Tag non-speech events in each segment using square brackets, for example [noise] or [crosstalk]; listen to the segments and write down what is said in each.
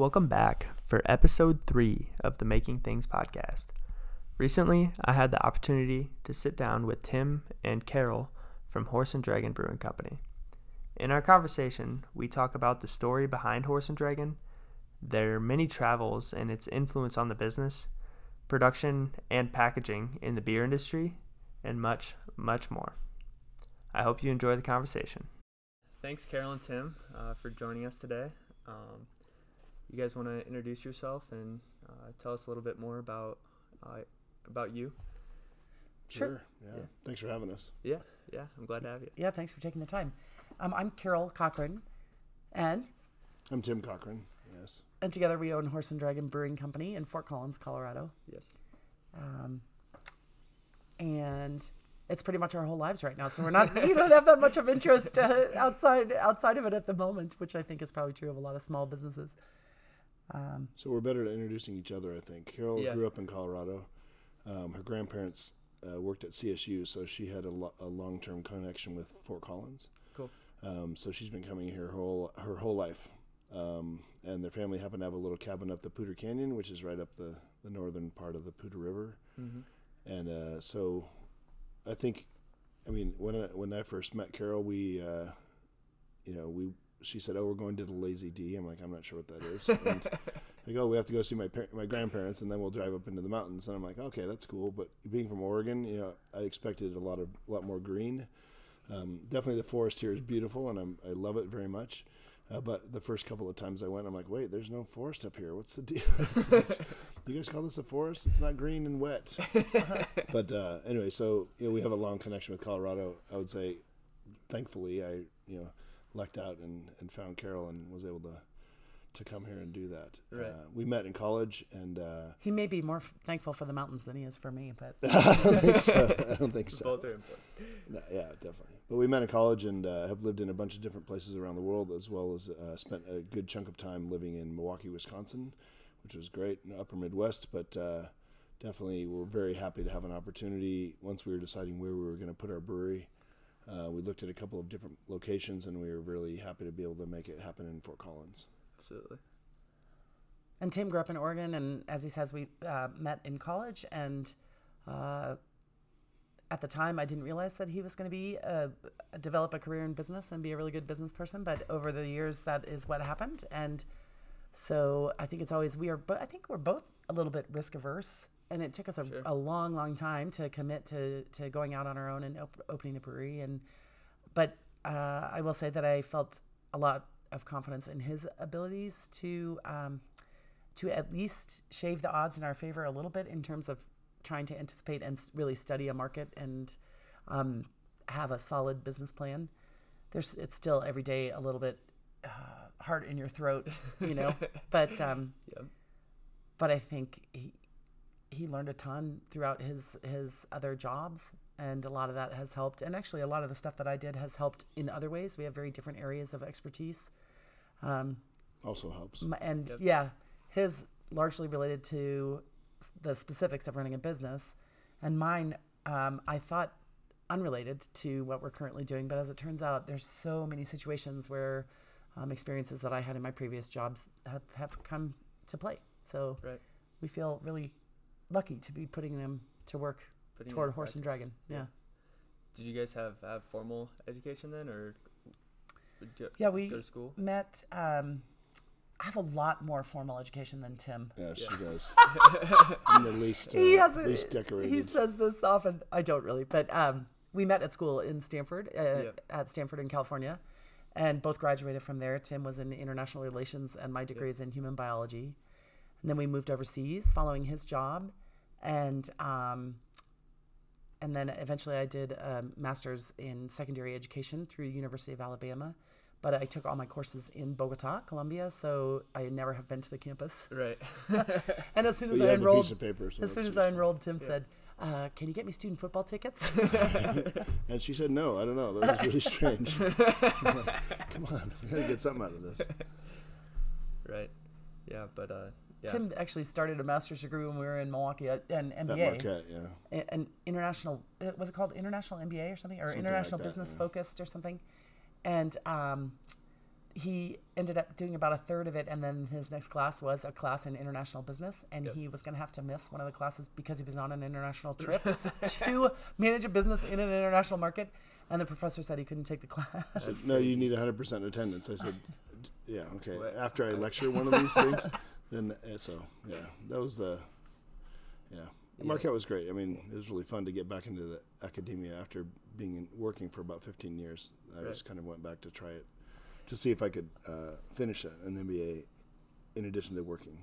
Welcome back for episode three of the Making Things podcast. Recently, I had the opportunity to sit down with Tim and Carol from Horse and Dragon Brewing Company. In our conversation, we talk about the story behind Horse and Dragon, their many travels and its influence on the business, production and packaging in the beer industry, and much, much more. I hope you enjoy the conversation. Thanks, Carol and Tim, uh, for joining us today. Um, you guys want to introduce yourself and uh, tell us a little bit more about uh, about you? Sure. Yeah. Yeah. Thanks for having us. Yeah, yeah, I'm glad to have you. Yeah, thanks for taking the time. Um, I'm Carol Cochran, and I'm Tim Cochran. Yes. and together we own Horse and Dragon Brewing Company in Fort Collins, Colorado. Yes. Um, and it's pretty much our whole lives right now. So we're not [laughs] we don't have that much of interest uh, outside outside of it at the moment, which I think is probably true of a lot of small businesses. Um, So we're better at introducing each other, I think. Carol Yeah. grew up in Colorado. Um, her grandparents uh, worked at CSU, so she had a, lo- a long-term connection with Fort Collins. Cool. Um, so she's been coming here her whole her whole life. Um, and their family happened to have a little cabin up the Poudre Canyon, which is right up the, the northern part of the Poudre River. Mm-hmm. And uh, so, I think, I mean, when I, when I first met Carol, we, uh, you know, we she said, "Oh, we're going to the Lazy D." I'm like, "I'm not sure what that is." And [laughs] I go, "We have to go see my par- my grandparents, and then we'll drive up into the mountains." And I'm like, "Okay, that's cool." But being from Oregon, you know, I expected a lot of a lot more green. Um, definitely, the forest here is beautiful, and I'm, I love it very much. Uh, but the first couple of times I went, I'm like, wait, there's no forest up here. What's the deal? [laughs] It's- it's- you guys call this a forest? It's not green and wet. [laughs] but uh, anyway, so you know, we have a long connection with Colorado. I would say, thankfully, I you know lucked out and, and found Carol and was able to to come here and do that. Right. Uh, we met in college, and uh, he may be more f- thankful for the mountains than he is for me, but [laughs] I don't think so. I don't think [laughs] so. Both are important. No, yeah, definitely. But we met in college and uh, have lived in a bunch of different places around the world, as well as uh, spent a good chunk of time living in Milwaukee, Wisconsin, which was great in the upper Midwest. But uh, definitely, we're very happy to have an opportunity. Once we were deciding where we were going to put our brewery, uh, we looked at a couple of different locations, and we were really happy to be able to make it happen in Fort Collins. Absolutely. And Tim grew up in Oregon, and as he says, we uh, met in college. And uh, at the time, I didn't realize that he was going to be a, develop a career in business and be a really good business person. But over the years, that is what happened. And so I think it's always we are, but I think we're both a little bit risk averse. And it took us a, Sure. a long, long time to commit to, to going out on our own and op- opening the brewery. And but uh, I will say that I felt a lot of confidence in his abilities to um, to at least shave the odds in our favor a little bit in terms of trying to anticipate and really study a market and um, have a solid business plan. There's it's still every day a little bit uh, hard in your throat, [laughs] you know, [laughs] but um, Yep. but I think he he learned a ton throughout his his other jobs and a lot of that has helped and actually a lot of the stuff that I did has helped in other ways we have very different areas of expertise um, Also helps. and Yep. yeah his largely related to the specifics of running a business and mine um, I thought unrelated to what we're currently doing but as it turns out there's so many situations where um, experiences that I had in my previous jobs have, have come to play so Right. we feel really lucky to be putting them to work Putting toward in horse and dragon. Yeah. Yeah. Did you guys have, have formal education then, or did you Yeah, we go to school? met. Um, I have a lot more formal education than Tim. Yeah, she Yeah. does. [laughs] I'm the least, uh, He has a, least decorated. He says this often. I don't really, but um, we met at school in Stanford, uh, Yep. at Stanford in California, and both graduated from there. Tim was in international relations, and my degree is in human biology. And then we moved overseas following his job, and um, and then eventually I did a master's in secondary education through University of Alabama. But I took all my courses in Bogota, Colombia, so I never have been to the campus. Right. [laughs] And as soon as you I enrolled, piece of paper. So as soon as I enrolled, Tim Yeah. said, uh, "Can you get me student football tickets?" [laughs] And she said, no, I don't know. That was really strange. [laughs] Come on, we gotta get something out of this. right. Yeah, but uh, yeah. Tim actually started a master's degree when we were in Milwaukee, uh, an At MBA, Marquette, yeah. an international. uh, Was it called international MBA or something, or Something like international that, business yeah. focused or something? And um, he ended up doing about a third of it, and then his next class was a class in international business, and he was going to have to miss one of the classes because he was on an international [laughs] trip to manage a business in an international market. And the professor said he couldn't take the class. no, you need 100% attendance. I said, yeah, okay. After I lecture one of these things, [laughs] then uh, so yeah, that was the yeah. Marquette was great. I mean, it was really fun to get back into the academia after being in, working for about 15 years. I just kind of went back to try it to see if I could uh, finish it, an MBA in addition to working.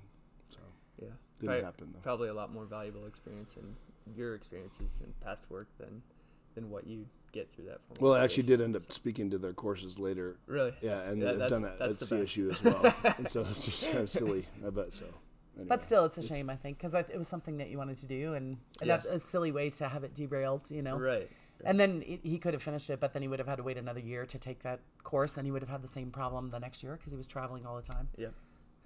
So Yeah. didn't Probably- happen though. Probably a lot more valuable experience in your experiences in past work than than what you get through that. formal Well, I actually did end up speaking to their courses later. Really? Yeah, and Yeah, I've done that at that's the best. CSU as well. [laughs] and so it's just kind of silly. I bet so. Anyway, But still, it's a shame, I think, because it was something that you wanted to do, and, and Yes. that's a silly way to have it derailed, you know. Right. And then he- he could have finished it, but then he would have had to wait another year to take that course, and he would have had the same problem the next year because he was traveling all the time. Yeah.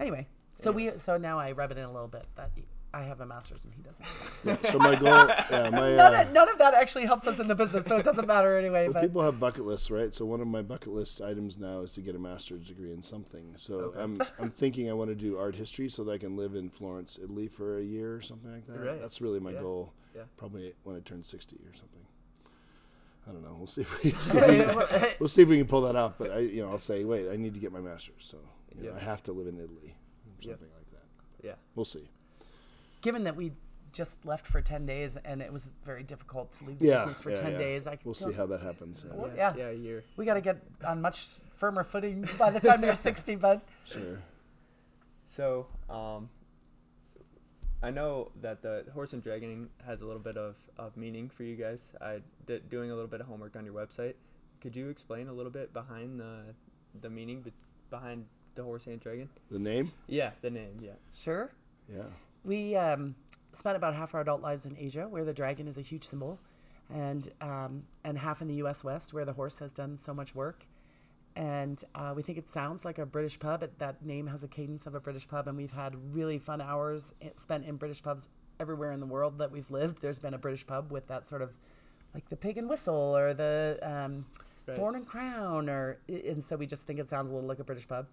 Anyway, so we so now I rub it in a little bit that he- I have a master's and he doesn't. [laughs] Yeah, so my goal, yeah, [laughs] my none, uh, of, none of that actually helps us in the business, so it doesn't matter anyway. well, But people have bucket lists, right? So one of my bucket list items now is to get a master's degree in something. So I'm I'm thinking I want to do art history so that I can live in Florence, Italy for a year or something like that. Right. That's really my Yeah. goal. Yeah. Probably when I turn 60 or something. I don't know. We'll see if we [laughs] see if we can- we'll see if we can pull that off. But I, you know, I'll say, wait, I need to get my master's, so you know. I have to live in Italy, or something like that. Yeah. We'll see. Given that we just left for ten days and it was very difficult to leave the Yeah, business for yeah, ten yeah. days, I We'll see how that happens. yeah. Well, yeah. Yeah. A year. we got to get on much firmer footing by the time you're sixty. bud. [laughs] Sure. So, um, I know that the horse and dragon has a little bit of, of meaning for you guys. I did doing a little bit of homework on your website. Could you explain a little bit behind the the meaning be- behind the horse and dragon? The name? Yeah, the name. Yeah. sure, Yeah. We um, spent about half our adult lives in Asia, where the dragon is a huge symbol, and um, and half in the U.S. West, where the horse has done so much work. And uh, we think it sounds like a British pub. It, that name has a cadence of a British pub, and we've had really fun hours spent in British pubs everywhere in the world that we've lived. There's been a British pub with that sort of, like the Pig and Whistle or the um, Right. Thorn and Crown, or and so we just think it sounds a little like a British pub.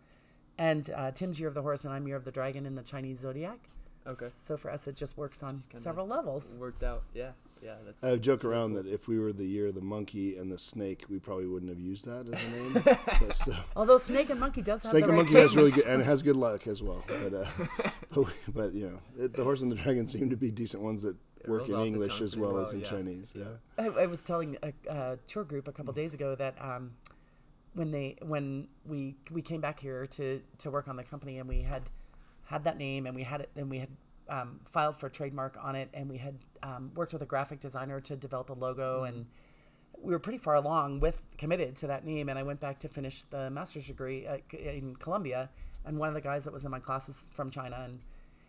And uh, Tim's Year of the Horse, and I'm Year of the Dragon in the Chinese zodiac. Okay. So for us, it just works on kinda several levels. Worked out. Yeah. Yeah. That's. I joke around that if we were the year of the monkey and the snake, we probably wouldn't have used that as a name. [laughs] but, so, [laughs] Although Snake and Monkey does have snake the and right monkey has really good and has good luck as well. But, uh, [laughs] but, we- but you know, it, the horse and the dragon seem to be decent ones that It work in English as pretty well as in yeah. Chinese. Yeah. I, I was telling a, a tour group a couple days ago that um, when they when we we came back here to to work on the company and we had had that name and we had it and we had um, filed for a trademark on it and we had um, worked with a graphic designer to develop a logo and we were pretty far along with committed to that name. And I went back to finish the master's degree at, in Colombia. And one of the guys that was in my classes from China and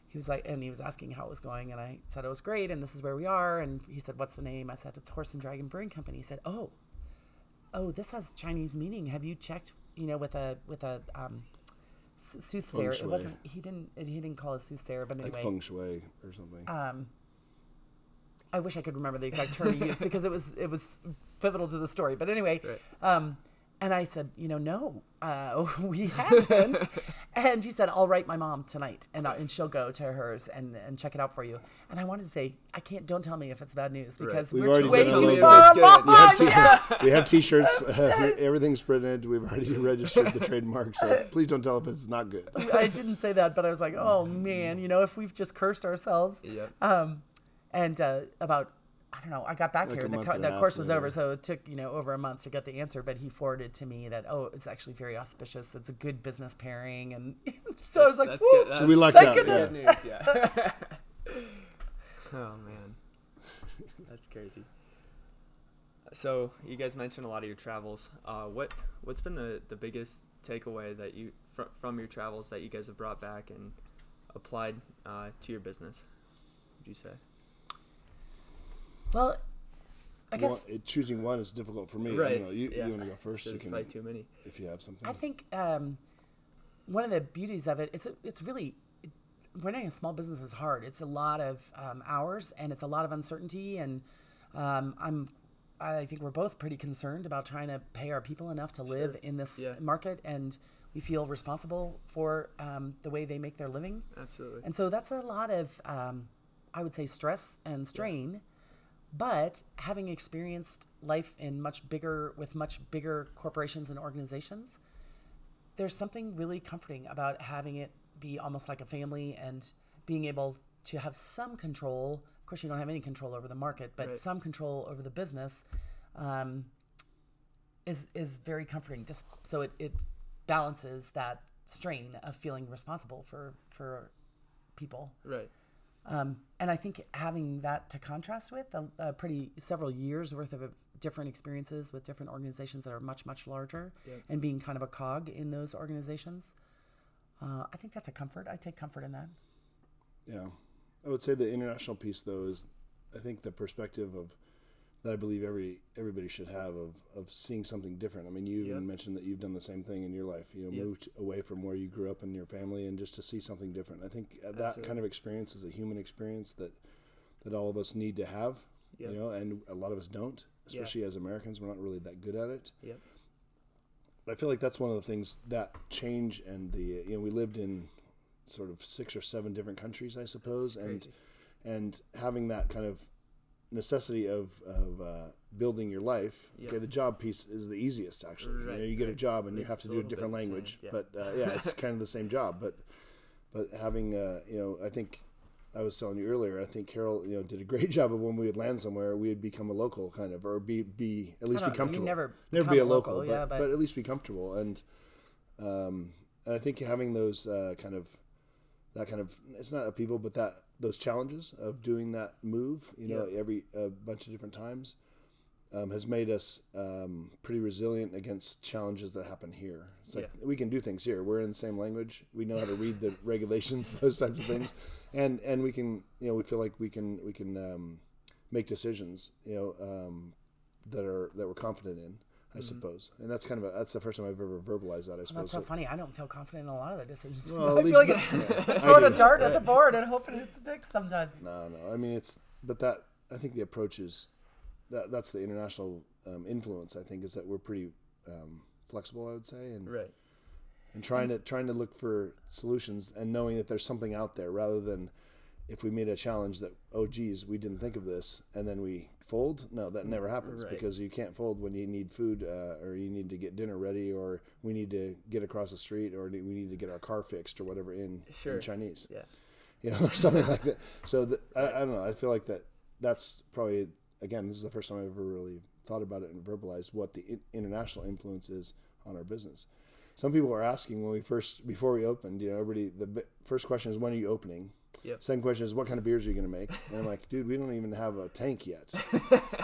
he was like and he was asking how it was going. And I said it was great and this is where we are. And he said what's the name? I said it's Horse and Dragon Brewing Company. He said oh oh this has Chinese meaning. Have you checked you know with a with a um soothsayer it wasn't he didn't he didn't call it soothsayer but Like anyway feng shui or something. um, I wish I could remember the exact term he used because it was it was pivotal to the story. But anyway, Right. um, and I said, you know, no, uh, [laughs] we haven't. and he said, I'll write my mom tonight, and uh, and she'll go to hers and and check it out for you. And I wanted to say, I can't. Don't tell me if it's bad news because We've we're too, way too far It's we have, t- Yeah. [laughs] we have t-shirts. [laughs] Uh, everything's printed. We've already registered the trademark. So please don't tell if it's not good. I didn't say that, but I was like, oh man, you know, if we've just cursed ourselves. Yep. Um, and uh, about I don't know. I got back Like here. a The, co- and the course was later. over, so it took you know over a month to get the answer. But he forwarded to me that oh, it's actually very auspicious. It's a good business pairing, and [laughs] so I was like, That's Woo. good. So we lucked Thank out. goodness. News, yeah. [laughs] oh man, that's crazy. So you guys mentioned a lot of your travels. Uh, what what's been the, the biggest takeaway that you fr- from your travels that you guys have brought back and applied uh, to your business? Would you say? Well, I One- guess it, choosing one is difficult for me. I Right, don't know. You, yeah. you want to go first? There's You can, probably too many. if you have something. I think um, one of the beauties of it, it's it's really it, running a small business is hard. It's a lot of um, hours and it's a lot of uncertainty, and um, I'm I think we're both pretty concerned about trying to pay our people enough to live in this Yeah. market, and we feel responsible for um, the way they make their living. Absolutely. And so that's a lot of, um, I would say, stress and strain. But having experienced life in much bigger, with much bigger corporations and organizations, there's something really comforting about having it be almost like a family and being able to have some control. Of course, you don't have any control over the market, but Right. some control over the business um, is is very comforting. Just so it, it balances that strain of feeling responsible for for people. Right. Um, and I think having that to contrast with a, a pretty several years worth of different experiences with different organizations that are much much larger, Yeah. and being kind of a cog in those organizations, uh, I think that's a comfort. I take comfort in that. Yeah, I would say the international piece though is, I think the perspective of that I believe every everybody should have of of seeing something different. I mean, you even Yep. mentioned that you've done the same thing in your life. You know, Yep. moved away from where you grew up and your family, and just to see something different. I think uh, that Absolutely. kind of experience is a human experience that that all of us need to have. Yep. You know, and a lot of us don't, especially as Americans. We're not really that good at it. Yep. But I feel like that's one of the things that change and the you know we lived in sort of six or seven different countries, I suppose, and and having that kind of necessity of of uh, building your life. Yeah. Okay, the job piece is the easiest actually. You, know, Right, you get a job and you have to do a different bit the same, language, yeah. but uh, yeah, it's [laughs] kind of the same job. But but having uh, you know, I think. I was telling you earlier. I think Carol, you know, did a [laughs] great job of when we would land somewhere, we would become a local kind of, or be be at least be comfortable. never never be a a local, local, but, yeah, but- but at least be comfortable. And um, and I think having those uh, kind of that kind of it's not upheaval, but that those challenges of doing that move, you know, Yeah. every a bunch of different times, um, has made us um, pretty resilient against challenges that happen here. It's like we can do things here. We're in the same language. We know how to read the [laughs] regulations, those types of things, and and we can, you know, we feel like we can we can um, make decisions, you know, um, that are that we're confident in. I Mm-hmm. suppose, and that's kind of a, that's the first time I've ever verbalized that. I suppose. That's so funny. I don't feel confident in a lot of the decisions. Well, I feel like it's yeah, [laughs] throwing a dart at the board and hoping it sticks sometimes. No, no. I mean, it's but that I think the approach is that that's the international um, influence. I think is that we're pretty um, flexible. I would say, and Right. and trying to trying to look for solutions and knowing that there's something out there rather than if we made a challenge that oh geez we didn't think of this and then we fold no that never happens Right. because you can't fold when you need food uh, or you need to get dinner ready or we need to get across the street or we need to get our car fixed or whatever in, Sure. in Chinese Yeah. [laughs] you know, or something like that. So the, I, I don't know. I feel like that that's probably again this is the first time I've ever really thought about it and verbalized what the international influence is on our business. Some people were asking when we first before we opened. You know, everybody the first question is when are you opening. Yep. Second question is what kind of beers are you going to make? And I'm like, dude, we don't even have a tank yet.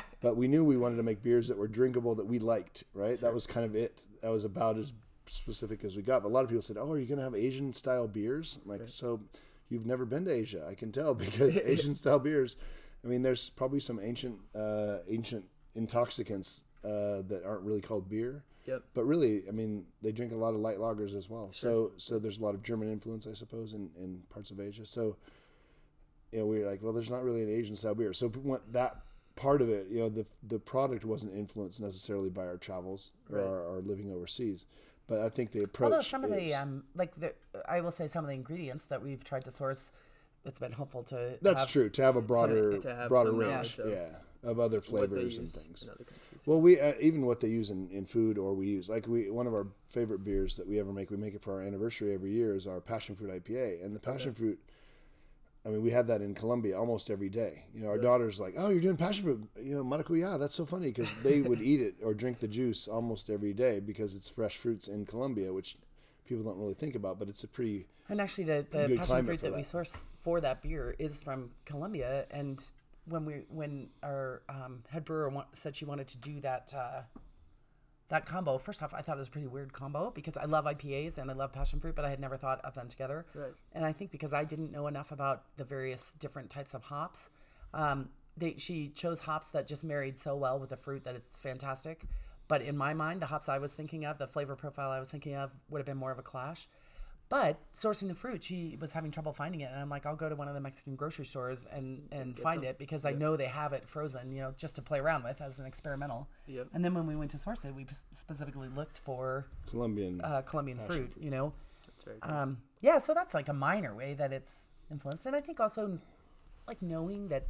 [laughs] but we knew we wanted to make beers that were drinkable that we liked. Right. That was kind of it. That was about as specific as we got. But a lot of people said, "Oh, are you going to have Asian style beers?" I'm like, so you've never been to Asia, I can tell [laughs] because [laughs] Asian style beers. I mean, there's probably some ancient uh, ancient intoxicants uh, that aren't really called beer. Yep. But really, I mean, they drink a lot of light lagers as well. Sure. So, so there's a lot of German influence, I suppose, in, in parts of Asia. So, you know, we were like, well, there's not really an Asian style beer. So, we want that part of it, you know, the the product wasn't influenced necessarily by our travels or Right. our, our living overseas, but I think the approach. Although some of the um, like the, I will say some of the ingredients that we've tried to source, it's been helpful to. that's have- true to have a broader have broader range, yeah, of other flavors and things. in other countries. Well, we uh, even what they use in, in food or we use like we one of our favorite beers that we ever make. We make it for our anniversary every year is our passion fruit IPA, and the passion fruit. I mean, we have that in Colombia almost every day. You know, our daughter's like, "Oh, you're doing passion fruit, you know, maracuya. That's so funny because they [laughs] would eat it or drink the juice almost every day because it's fresh fruits in Colombia, which people don't really think about, but it's a pretty And actually, the, the passion fruit for that, we source for that beer is from Colombia. And when we when our um, head brewer said she wanted to do that uh, that combo, first off, I thought it was a pretty weird combo because I love IPAs and I love passion fruit, but I had never thought of them together. Right. And I think because I didn't know enough about the various different types of hops, um, they, she chose hops that just married so well with the fruit that it's fantastic. But in my mind, the hops I was thinking of, the flavor profile I was thinking of, would have been more of a clash. But sourcing the fruit, she was having trouble finding it, and I'm like, I'll go to one of the Mexican grocery stores and and find some. it because I know they have it frozen, you know, just to play around with as an experimental. Yep. And then when we went to source it, we specifically looked for Colombian. uh, Colombian fruit, fruit. you know. That's very cool. Um, yeah, so that's like a minor way that it's influenced, and I think also like knowing that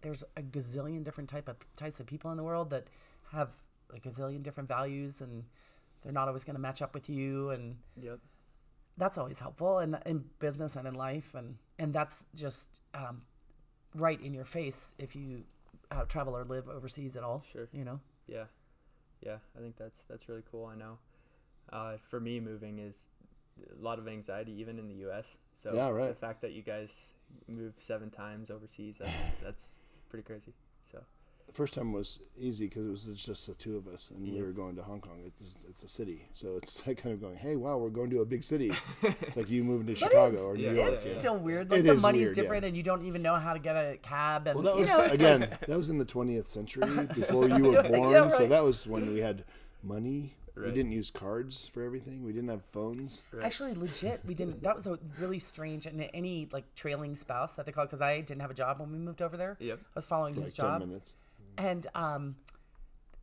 there's a gazillion different type of types of people in the world that have like a gazillion different values, and they're not always going to match up with you, and yep. That's always helpful in in business and in life, and and that's just um, right in your face if you uh, travel or live overseas at all. Sure. you know. Yeah, yeah. I think that's that's really cool. I know. Uh, for me, moving is a lot of anxiety, even in the U.S. So Yeah, right. the fact that you guys moved seven times overseas, that's that's pretty crazy. So the first time was easy because it was just the two of us, and we were going to Hong Kong. It's, it's a city, so it's [laughs] like kind of going, "Hey, wow, we're going to a big city." it's like you moving to Chicago or New yeah, York. it's yeah. still weird. Like It the is money's weird, yeah. different, and you don't even know how to get a cab. And Well, that you was know, again. like- that was in the 20th century [laughs] before you were born. Yeah, So that was when we had money. We didn't use cards for everything. We didn't have phones. right. Actually, legit, we didn't. That was a really strange and any like trailing spouse that they called because I didn't have a job when we moved over there. Yep. I was following For his like ten job, minutes. And um,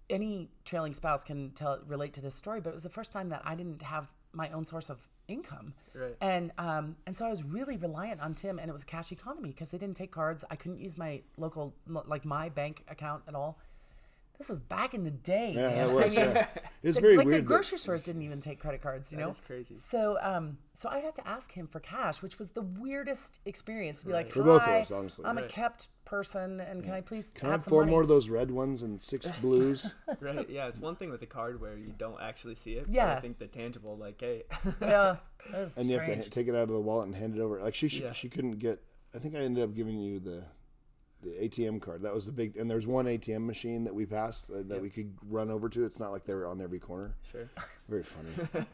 any trailing spouse can tell relate to this story. But it was the first time that I didn't have my own source of income, Right. and um, and so I was really reliant on Tim, and it was a cash economy because they didn't take cards. I couldn't use my local like my bank account at all. This was back in the day. Yeah, man. that was. Yeah. [laughs] It's very like weird. Like the grocery stores didn't even take credit cards, you That know. is crazy. So um, so I had to ask him for cash, which was the weirdest experience to be like, For both of "Hi, us, honestly. I'm a kept person, and can I please Can I have have some four money?" more of those red ones and six [laughs] blues? right. Yeah. It's one thing with the card where you don't actually see it. but Yeah. I think the tangible, like, hey. yeah, that [laughs] was and you have to take it out of the wallet and hand it over. Like she, she, Yeah. she couldn't get. I think I ended up giving you the, the ATM card. That was the big. And there's one ATM machine that we passed uh, that Yeah. we could run over to. It's not like they were on every corner. sure. Very funny. [laughs]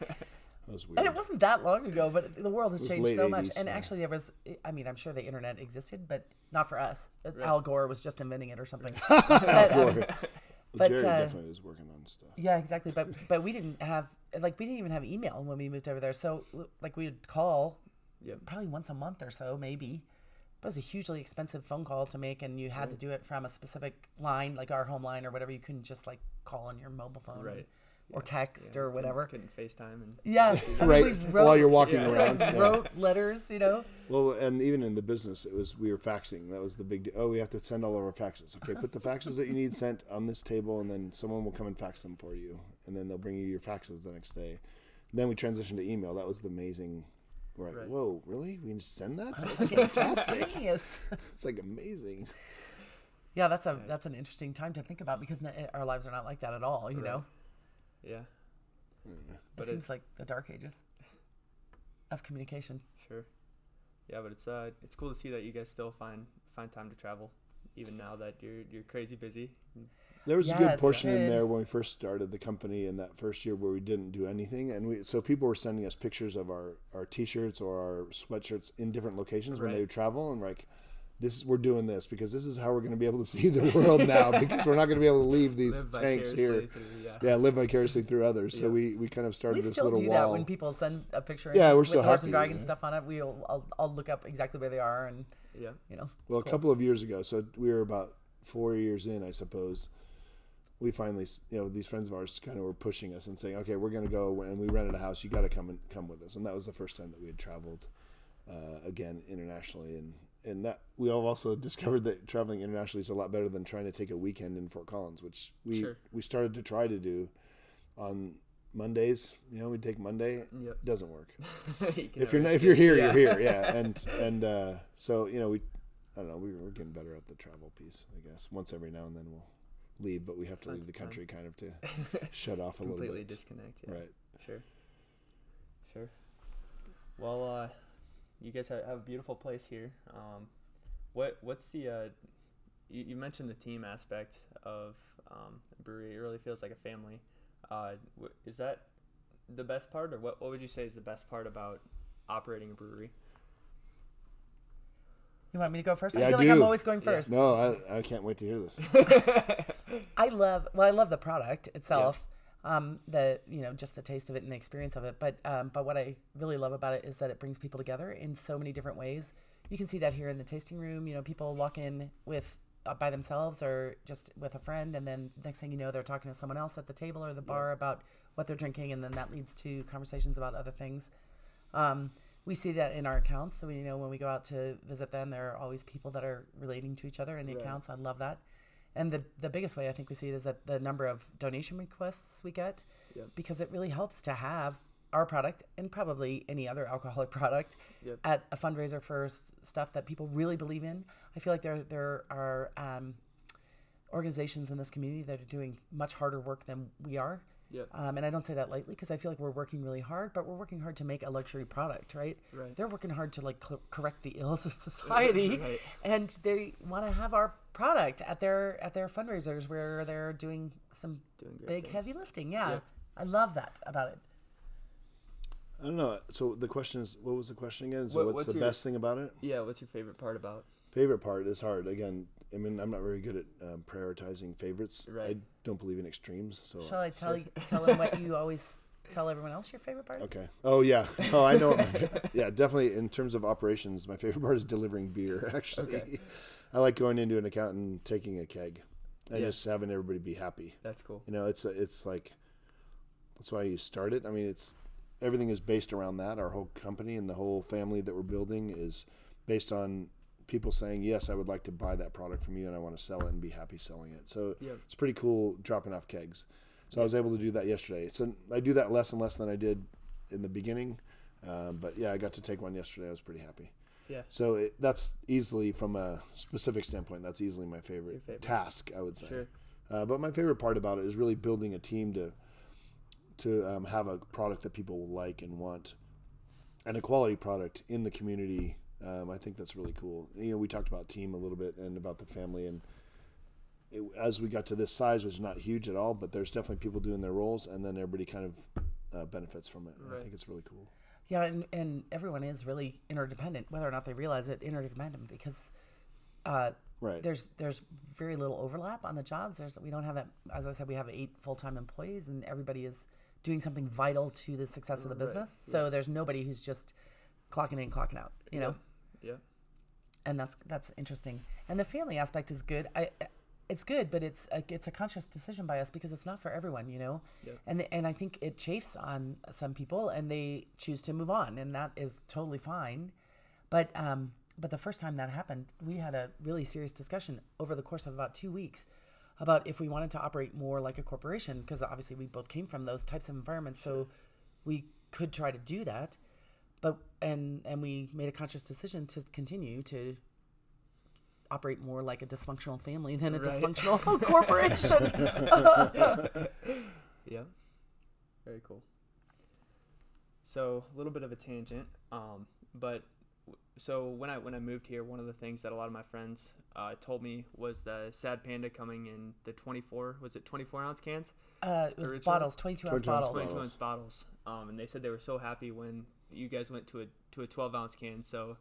that was weird. and it wasn't that long ago, but the world has changed late so much. 80s, And yeah. actually, there was, I mean, I'm sure the internet existed, but not for us. Right. Al Gore was just inventing it or something. [laughs] Al But, um, Gore. [laughs] Well, but, Jerry uh, definitely was working on stuff. Yeah, exactly. But but we didn't have like we didn't even have email when we moved over there. So like we would call Yep. probably once a month or so, maybe. But it was a hugely expensive phone call to make, and you had to do it from a specific line, like our home line or whatever. You couldn't just like call on your mobile phone, Right. Or text or couldn't- whatever. Couldn't, FaceTime and. Yeah, I mean, Right, we while you're walking yeah. around. yeah. wrote letters, you know. Well, and even in the business, it was we were faxing. That was the big. deal. Oh, we have to send all of our faxes. Okay, put the faxes that you need sent on this table, and then someone will come and fax them for you, and then they'll bring you your faxes the next day. then we transitioned to email. That was the amazing. We're like, Right. whoa, really? We can just send that? That's It's fantastic. genius. [laughs] it's like amazing. Yeah, that's a that's an interesting time to think about because our lives are not like that at all. You Right. know, Yeah. it But seems it- like the dark ages of communication. Sure. Yeah, but it's uh it's cool to see that you guys still find find time to travel, even now that you're you're crazy busy. There was Yeah, a good it's portion in there when we first started the company in that first year where we didn't do anything, and we so people were sending us pictures of our our t-shirts or our sweatshirts in different locations when they would travel, and like, this we're doing this because this is how we're going to be able to [laughs] see the world now because we're not going to be able to leave these Live tanks here. through- yeah. Yeah, live vicariously through others. So Yeah. we we kind of started We this still little do wall. that when people send a picture. Yeah, we're with still horse happy, and dragon yeah. stuff on it. We'll I'll, I'll look up exactly where they are, and Yeah. you know. Well, it's a couple of years ago, so we were about four years in, I suppose. We finally, you know, these friends of ours kind of were pushing us and saying, "Okay, we're going to go," and we rented a house. You got to come and come with us, and that was the first time that we had traveled uh, again internationally, and and that we all also [laughs] discovered that traveling internationally is a lot better than trying to take a weekend in Fort Collins, which we Sure. we started to try to do on Mondays. You know, we take Monday. Yep. Doesn't work [laughs] You if you're not, if you're here, Yeah. you're here. Yeah, and and uh, so you know we, I don't know, we, we're getting better at the travel piece. I guess once every now and then we'll leave, but we have to Time leave the country kind of to [laughs] shut off a little Completely bit. disconnect. Yeah. Right. Sure. Sure. Well, uh, you guys have, have a beautiful place here. Um, what what's the uh, you, you mentioned the team aspect of um, brewery. It really feels like a family. Uh, wh- is that the best part, or what? What would you say is the best part about operating a brewery? You want me to go first? Yeah, I I feel like I'm always going Yeah. first. No, I, I can't wait to hear this. [laughs] [laughs] I love well, I love the product itself. Um, the you know just the taste of it and the experience of it. But um, but what I really love about it is that it brings people together in so many different ways. You can see that here in the tasting room. You know, people walk in with uh, by themselves or just with a friend, and then next thing you know, they're talking to someone else at the table or the bar about what they're drinking, and then that leads to conversations about other things. Um, we see that in our accounts. So, we, you know, when we go out to visit them, there are always people that are relating to each other in the Right. accounts. I love that. And the, the biggest way I think we see it is that the number of donation requests we get, Yep. because it really helps to have our product and probably any other alcoholic [laughs] product Yep. at a fundraiser for s- stuff that people really believe in. I feel like there there are um, organizations in this community that are doing much harder work than we are. Yep. Um, and I don't say that lightly because I feel like we're working really hard, but we're working hard to make a luxury product, right? Right. They're working hard to like cl- correct the ills of [laughs] [laughs] society, Right. and they want to have our product at their at their fundraisers where they're doing some Doing big things. heavy lifting. Yeah, Yeah. I love that about it. I don't know. So the question is, what was the question again? So What- what's, what's the your- best thing about it? Yeah. What's your favorite part about? Favorite part is hard. Again, I mean, I'm not very good at um, prioritizing favorites. Right. I don't believe in extremes. So Shall I tell you tell them what you always tell everyone else your favorite part? is? Okay. Oh yeah. [laughs] Oh, I know. what my fa- yeah, definitely. In terms of operations, my favorite part is delivering beer. [laughs] Actually, Okay. I like going into an account and taking a keg, and Yeah. just having everybody be happy. That's cool. You know, it's a, it's like that's why you start it. I mean, it's everything is based around that. Our whole company and the whole family that we're building is based on people saying, "Yes, I would like to buy that product from you, and I want to sell it and be happy selling it." So Yep. it's pretty cool dropping off kegs. So I was able to do that yesterday. So I do that less and less than I did in the beginning, um, but yeah, I got to take one yesterday. I was pretty happy. Yeah. So it, that's easily, from a specific standpoint, that's easily my favorite, favorite. task. I would say. Sure. Uh, but my favorite part about it is really building a team to to um, have a product that people will like and want, and a quality product in the community. Um, I think that's really cool. You know, we talked about team a little bit and about the family, and it, as we got to this size, which is not huge at all, but there's definitely people doing their roles, and then everybody kind of uh, benefits from it. And I think it's really cool. Yeah, and, and everyone is really interdependent, whether or not they realize it, interdependent because uh, Right. there's there's very little overlap on the jobs. There's we don't have that. As I said, we have eight full time employees, and everybody is doing something vital to the success of the Right, business. So there's nobody who's just clocking in, clocking out. You know, Yeah. And that's that's interesting. And the family aspect is good. I it's good, but it's a, it's a conscious decision by us because it's not for everyone, you know. Yep. And and I think it chafes on some people, and they choose to move on, and that is totally fine. But um, but the first time that happened, we had a really serious discussion over the course of about two weeks about if we wanted to operate more like a corporation, because obviously we both came from those types of environments, so we could try to do that. But and and we made a conscious decision to continue to operate more like a dysfunctional family than a Right. dysfunctional [laughs] corporation. [laughs] Yeah. Very cool. So a little bit of a tangent, um, but so when I when I moved here, one of the things that a lot of my friends uh, told me was the Sad Panda coming in the 24 was it 24 ounce cans, Uh, it was Original? bottles, 22 ounce bottles. 22 ounce bottles, um, and they said they were so happy when you guys went to a to a 12 ounce can, so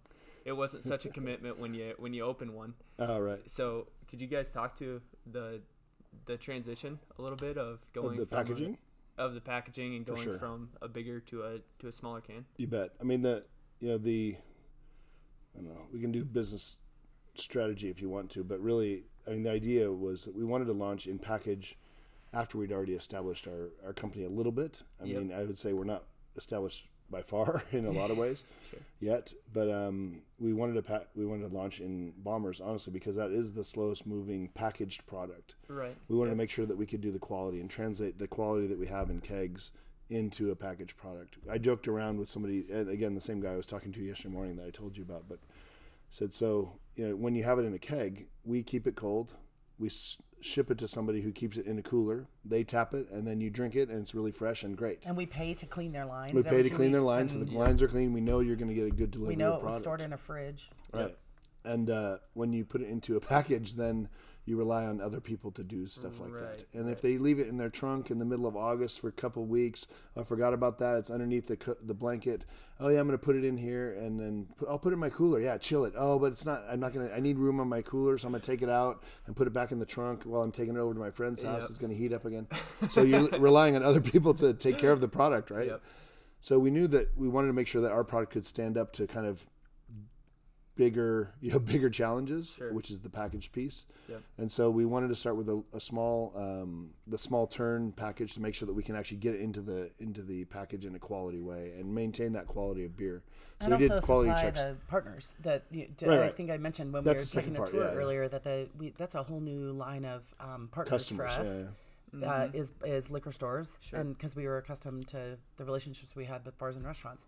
it wasn't such a [laughs] commitment when you when you open one. All right. So could you guys talk to the the transition a little bit of Of going the from a- packaging. of the packaging and going sure. from a bigger to a to a smaller can. You bet. I mean the you know the I don't know. We can do business strategy if you want to, but really, I mean the idea was that we wanted to launch in package after we'd already established our our company a little bit. I Yep. mean, I would say we're not established by far [laughs] in a lot of [laughs] ways Sure. yet, but um, we wanted to pa- we wanted to launch in bombers honestly because that is the slowest moving packaged product. Right. We wanted to make sure that we could do the quality and translate the quality that we have in kegs into a packaged product. I joked around with somebody, and again, the same guy I was talking to yesterday morning that I told you about, but said, so, you know, when you have it in a keg, we keep it cold. We s- ship it to somebody who keeps it in a cooler. They tap it, and then you drink it, and it's really fresh and great. And we pay to clean their lines. We pay to clean their lines, so the lines are clean. We know you're going to get a good delivery We know it was product. stored in a fridge. Right. And uh, when you put it into a [laughs] package, then you rely on other people to do stuff like Right, that. And if they leave it in their trunk in the middle of August for a couple weeks, I forgot about that. It's underneath the the blanket. Oh yeah, I'm gonna put it in here, and then put, I'll put it in my cooler. Yeah, chill it. Oh, but it's not. I'm not gonna. I need room on my cooler, so I'm gonna take it out and put it back in the trunk while I'm taking it over to my friend's house. Yep. It's gonna heat up again. [laughs] so you're relying on other people to take care of the product, right? Yep. So we knew that we wanted to make sure that our product could stand up to kind of bigger, [laughs] you know, bigger challenges, Sure. which is the package piece. Yep. And so we wanted to start with a, a small, um, the small turn package to make sure that we can actually get it into the into the package in a quality way and maintain that quality of beer. So and we did also quality supply checks. the partners that you, d- Right, I think I mentioned when That's we were taking second a tour yeah, yeah. earlier that the we, that's a whole new line of um, partners Customers, for us. yeah, Uh, is is liquor stores, Sure. and because we were accustomed to the relationships we had with bars and restaurants,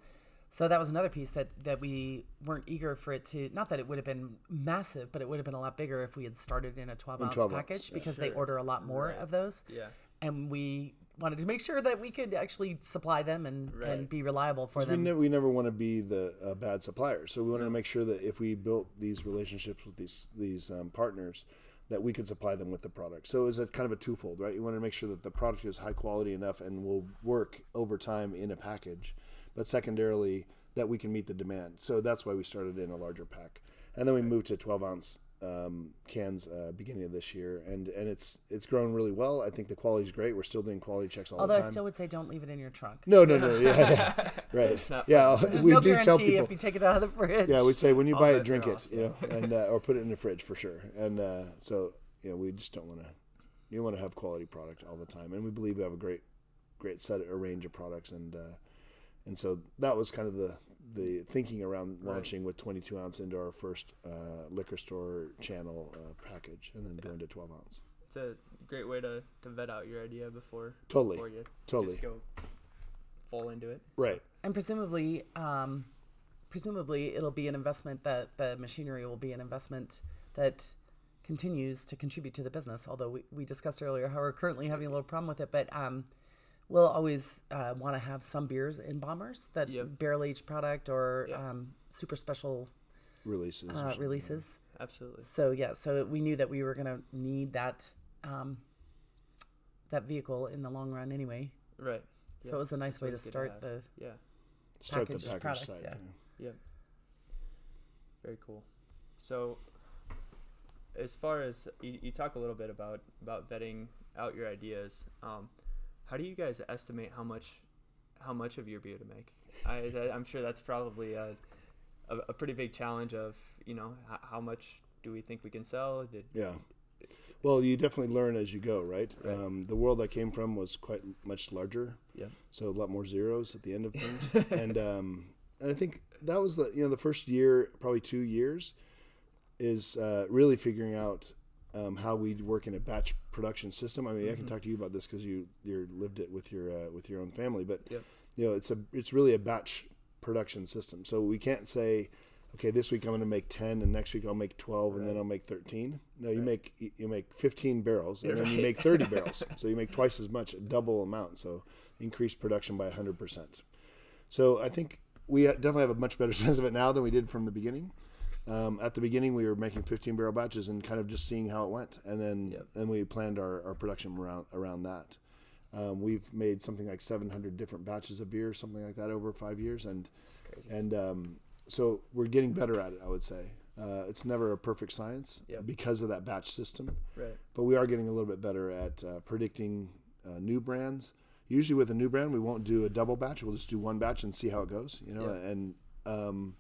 so that was another piece that that we weren't eager for it to. Not that it would have been massive, but it would have been a lot bigger if we had started in a twelve In ounce 12 ounce, package yeah. because they order a lot more Right. of those, Yeah. and we wanted to make sure that we could actually supply them and, Right. and be reliable for 'Cause we them. never we never want to be the uh, bad supplier. So we wanted to make sure that if we built these relationships with these these um, partners, that we could supply them with the product. So it was a kind of a twofold, right? You want to make sure that the product is high quality enough and will work over time in a package, but secondarily that we can meet the demand. So that's why we started in a larger pack, and then we moved to 12 ounce um, cans uh, beginning of this year, and and it's it's grown really well. I think the quality is great. We're still doing quality checks all Although the time. Although I still would say don't leave it in your trunk. no, no, no, yeah, yeah. [laughs] right, yeah. [laughs] There's we no do guarantee tell people if you take it out of the fridge. yeah, we'd say when you buy it, drink it, off. you know, and uh, or put it in the fridge for sure. And uh, so you know, we just don't want to. You want to have quality product all the time, and we believe we have a great, great set a range of products, and uh, and so that was kind of the the thinking around Right. launching with 22 ounce into our first uh, liquor store channel uh, package, and then going to 12 ounce. It's a great way to, to vet out your idea before Totally, before you totally, just go full into it. right. And presumably, um, presumably it'll be an investment that the machinery will be an investment that continues to contribute to the business. Although we, we discussed earlier how we're currently having a little problem with it, but um, we'll always uh, want to have some beers in bombers that Yep. barrel aged product or Yep. um, super special Releases. uh, something. releases. Absolutely. So yeah, so we knew that we were gonna need that um, that vehicle in the long run anyway. Right. So Yeah. it was a nice way to always to start the Yeah. Start the package product, side. yeah. yeah. Very cool. So, as far as you, you talk a little bit about about vetting out your ideas, um, how do you guys estimate how much how much of your beer to make? I, I'm sure that's probably a, a a pretty big challenge of you know how, how much do we think we can sell? Did, Yeah. Well, you definitely learn as you go, right? Right. Um, the world I came from was quite much larger, yeah. so a lot more zeros at the end of things, [laughs] and um, and I think that was the you know the first year, probably two years, is uh, really figuring out um, how we work in a batch production system. I mean, I can Mhm. talk to you about this because you you lived it with your uh, with your own family, but Yep. you know it's a it's really a batch production system. So we can't say, okay, this week I'm going to make ten, and next week I'll make twelve, and then I'll make thirteen. No, you make you make fifteen barrels, and Yeah, then you make thirty barrels. [laughs] So you make twice as much, double amount. So increase production by hundred percent. So I think we definitely have a much better [laughs] sense of it now than we did from the beginning. Um, at the beginning, we were making 15 barrel batches and kind of just seeing how it went, and then Yep. then we planned our, our production around around that. Um, we've made something like 700 different batches of beer, something like that, over five years, and and um, so we're getting better at it. I would say uh, it's never a perfect science Yep. because of that batch system, Right. but we are getting a little bit better at uh, predicting uh, new brands. Usually, with a new brand, we won't do a double batch. We'll just do one batch and see how it goes. You know, Yeah. and um,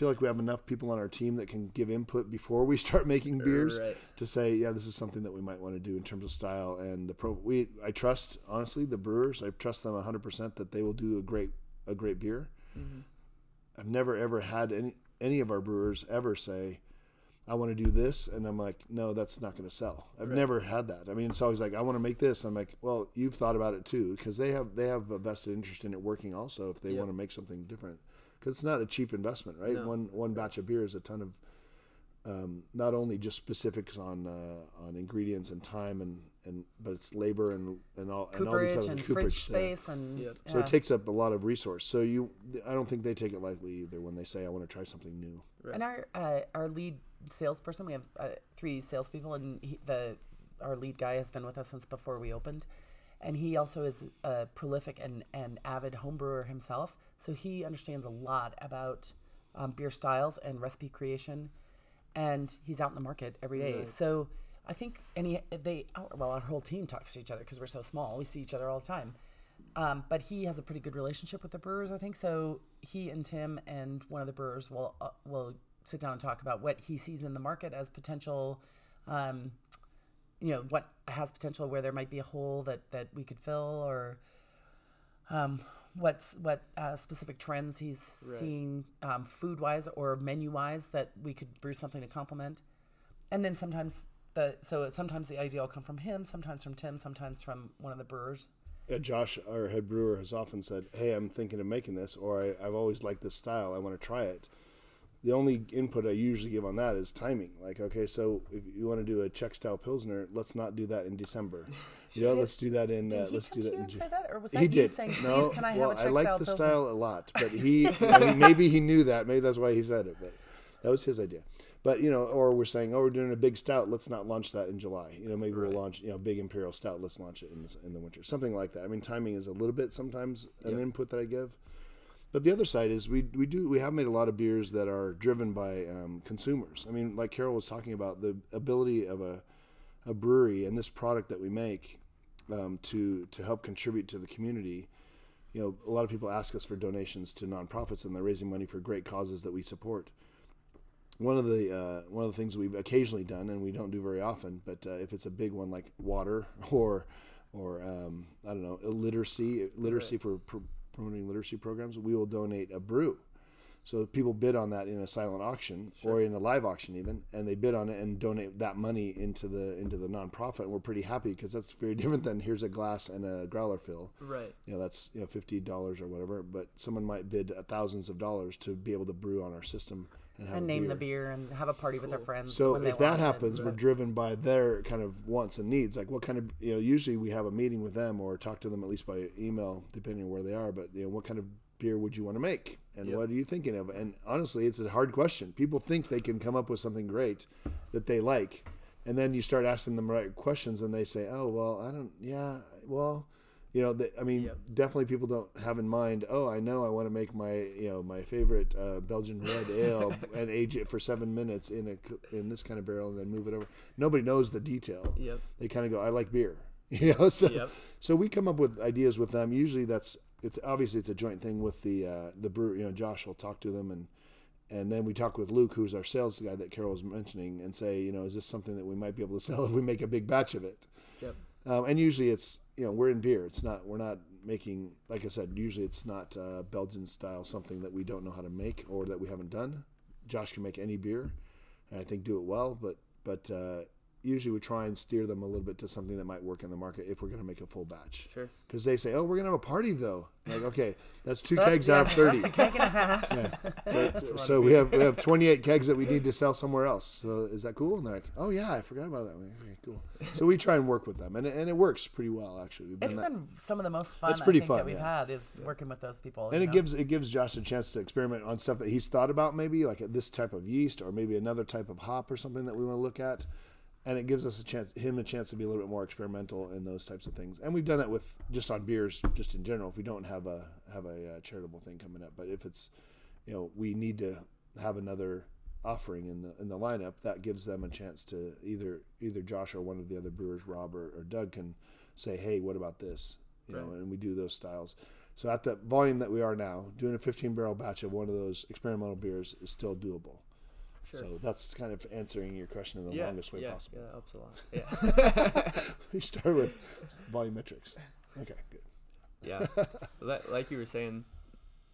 feel like we have enough people on our team that can give input before we [laughs] start making beers Right. to say, yeah, this is something that we might want to do in terms of style and the pro. We I trust honestly the brewers. I trust them 100 percent that they will do a great a great beer. Mhm. I've never ever had any any of our brewers ever say, "I want to do this," and I'm like, "No, that's not going to sell." I've Right. never had that. I mean, it's always like, "I want to make this." I'm like, "Well, you've thought about it too," because they have they have a vested interest in it working also if they Yep. want to make something different. Because it's not a cheap investment, right? No. One one batch of beer is a ton of um, not only just specifics on uh, on ingredients and time and, and but it's labor and and all and all these Cooperage other and cooperage fridge yeah. space and Yep. So yeah. it takes up a lot of resource. So you, I don't think they take it lightly either when they say I want to try something new. Right. And our uh, our lead salesperson, we have uh, three salespeople, and he, the our lead guy has been with us since before we opened, and he also is a prolific and, and avid home brewer himself. So he understands a lot about um, beer styles and recipe creation, and he's out in the market every day. Right. So I think any they well our whole team talks to each other because we're so small. We see each other all the time. Um, but he has a pretty good relationship with the brewers, I think. So he and Tim and one of the brewers will uh, will sit down and talk about what he sees in the market as potential, um, you know, what has potential where there might be a hole that that we could fill, or um, what's what uh, specific trends he's Right. seeing um, food wise or menu wise that we could brew something to complement. And then sometimes the so sometimes the idea will come from him, sometimes from Tim, sometimes from one of the brewers. Uh, Josh, our head brewer, has often said, "Hey, I'm thinking of making this, or I, I've always liked this style. I want to try it." The only input I usually give on that is timing. Like, okay, so if you want to do a Czech style pilsner, let's not do that in December. [laughs] You know, Did- let's do that in. Did Uh, let's do that in June. say that, or was that he you did. saying, "Please, no, can I well, have a Czech I like style the pilsner?" style a lot, but he [laughs] I mean, maybe he knew that. Maybe that's why he said it. But that was his idea. But you know, or we're saying, oh, we're doing a big stout. Let's not launch that in July. You know, maybe Right. we'll launch you know big imperial stout. Let's launch it in the, in the winter. Something like that. I mean, timing is a little bit sometimes an Yep. input that I give. But the other side is we we do we have made a lot of beers that are driven by um, consumers. I mean, like Carol was talking about the ability of a a brewery and this product that we make um, to to help contribute to the community. You know, a lot of people ask us for donations to nonprofits, and they're raising money for great causes that we support. One of the uh, one of the things we've occasionally done, and we don't do very often, but uh, if it's a big one like water [laughs] or or um, I don't know literacy literacy for pr- promoting literacy programs, we will donate a brew. So people bid on that in a silent auction or in a live auction even, and they bid on it and donate that money into the into the nonprofit. And we're pretty happy because that's very [laughs] different than here's a glass and a growler fill. Right. You know that's you know fifty dollars or whatever, but someone might bid thousands of dollars to be able to brew on our system and have and name beer. the beer and have a party with their friends. So when they if that launch it. happens, we're driven by their kind of wants and needs. Like what kind of you know, usually we have a meeting with them or talk to them at least by email, depending on where they are. But you know, what kind of beer would you want to make, and Yep. what are you thinking of? And honestly, it's a hard question. People think they can come up with something great that they like, and then you start asking them the right questions, and they say, "Oh, well, I don't. Yeah, well." You know, they, I mean, Yep. definitely people don't have in mind. Oh, I know I want to make my, you know, my favorite uh, Belgian red ale [laughs] and age it for seven minutes in a in this kind of barrel and then move it over. Nobody knows the detail. Yep. They kind of go, I like beer, [laughs] you know. So, Yep. so we come up with ideas with them. Usually, that's it's obviously it's a joint thing with the uh, the brewer. You know, Josh will talk to them and. And then we talk with Luke, who's our sales guy that Carol was mentioning, and say, you know, is this something that we might be able to sell if we make a big batch of it? Yep. Um, and usually it's you know we're in beer. It's not we're not making like I said. Usually it's not uh, Belgian style something that we don't know how to make or that we haven't done. Josh can make any beer, and I think do it well. But but uh, usually we try and steer them a little bit to something that might work in the market if we're going to make a full batch. Sure. Because they say, oh, we're going to have a party though. Like okay, that's two So that's- kegs out of thirty. That's a keg and a half. [laughs] So, so we have we have 28 kegs that we need to sell somewhere else. So is that cool? And they're like, oh yeah, I forgot about that. Like, okay, cool. So we try and work with them, and it, and it works pretty well actually. We've It's that. been some of the most fun. It's pretty I think, fun, that we've yeah. had is working with those people. and it know? gives it gives Josh a chance to experiment on stuff that he's thought about, maybe like this type of yeast or maybe another type of hop or something that we want to look at. And it gives us a chance, him a chance to be a little bit more experimental in those types of things. And we've done that with just on beers, just in general. If we don't have a have a uh, charitable thing coming up, but if it's, you know, we need to have another offering in the in the lineup, that gives them a chance to either either Josh or one of the other brewers, Rob or, or Doug, can say, hey, what about this? You know, and we do those styles. So at the volume that we are now, doing a 15 barrel batch of one of those experimental beers is still doable. Sure. So that's kind of answering your question in the yeah. longest way yeah. possible. Yeah, that helps a lot. Yeah. we start with volumetrics. Okay, good. yeah [laughs] Li- like you were saying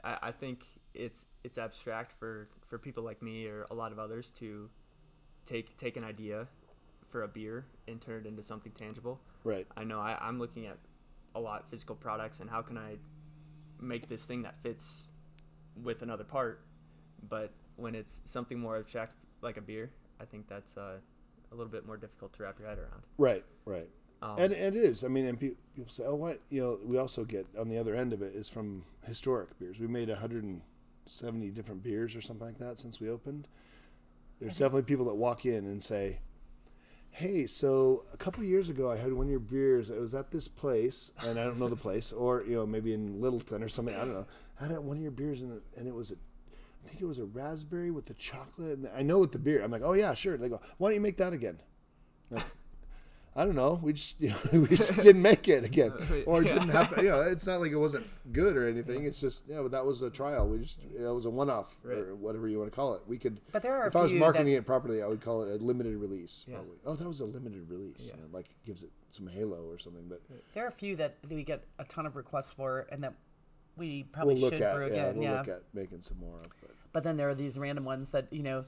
I, I think it's it's abstract for for people like me or a lot of others to take take an idea for a beer and turn it into something tangible Right. i know I, i'm looking at a lot of physical products and how can i make this thing that fits with another part but when it's something more abstract like a beer I think that's uh, a little bit more difficult to wrap your head around. Right, right. Um, and, and it is. I mean, and pe- people say, "Oh, what?" You know, we also get on the other end of it is from historic beers. We made 170 different beers or something like that since we opened. There's definitely people that walk in and say, "Hey, so a couple of years ago, I had one of your beers. It was at this place, and I don't know the place, or you know, maybe in Littleton or something. I don't know. I had one of your beers, and, and it was a I think it was a raspberry with the chocolate. And I know with the beer. I'm like, oh yeah, sure. They go, why don't you make that again? Like, I don't know. We just [laughs] you know, we just didn't make it again, [laughs] or it didn't happen. You know, it's not like it wasn't good or anything. It's just yeah, but that was a trial. We just it was a one-off Right. or whatever you want to call it. We could. But there are if I was marketing that- it properly, I would call it a limited release. Yeah. Probably. Oh, that was a limited release. Yeah. You know, like gives it some halo or something. But There are a few that we get a ton of requests for, and that we probably we'll look should at brew yeah, we'll yeah. look at making some more of. But But then there are these random ones that you know,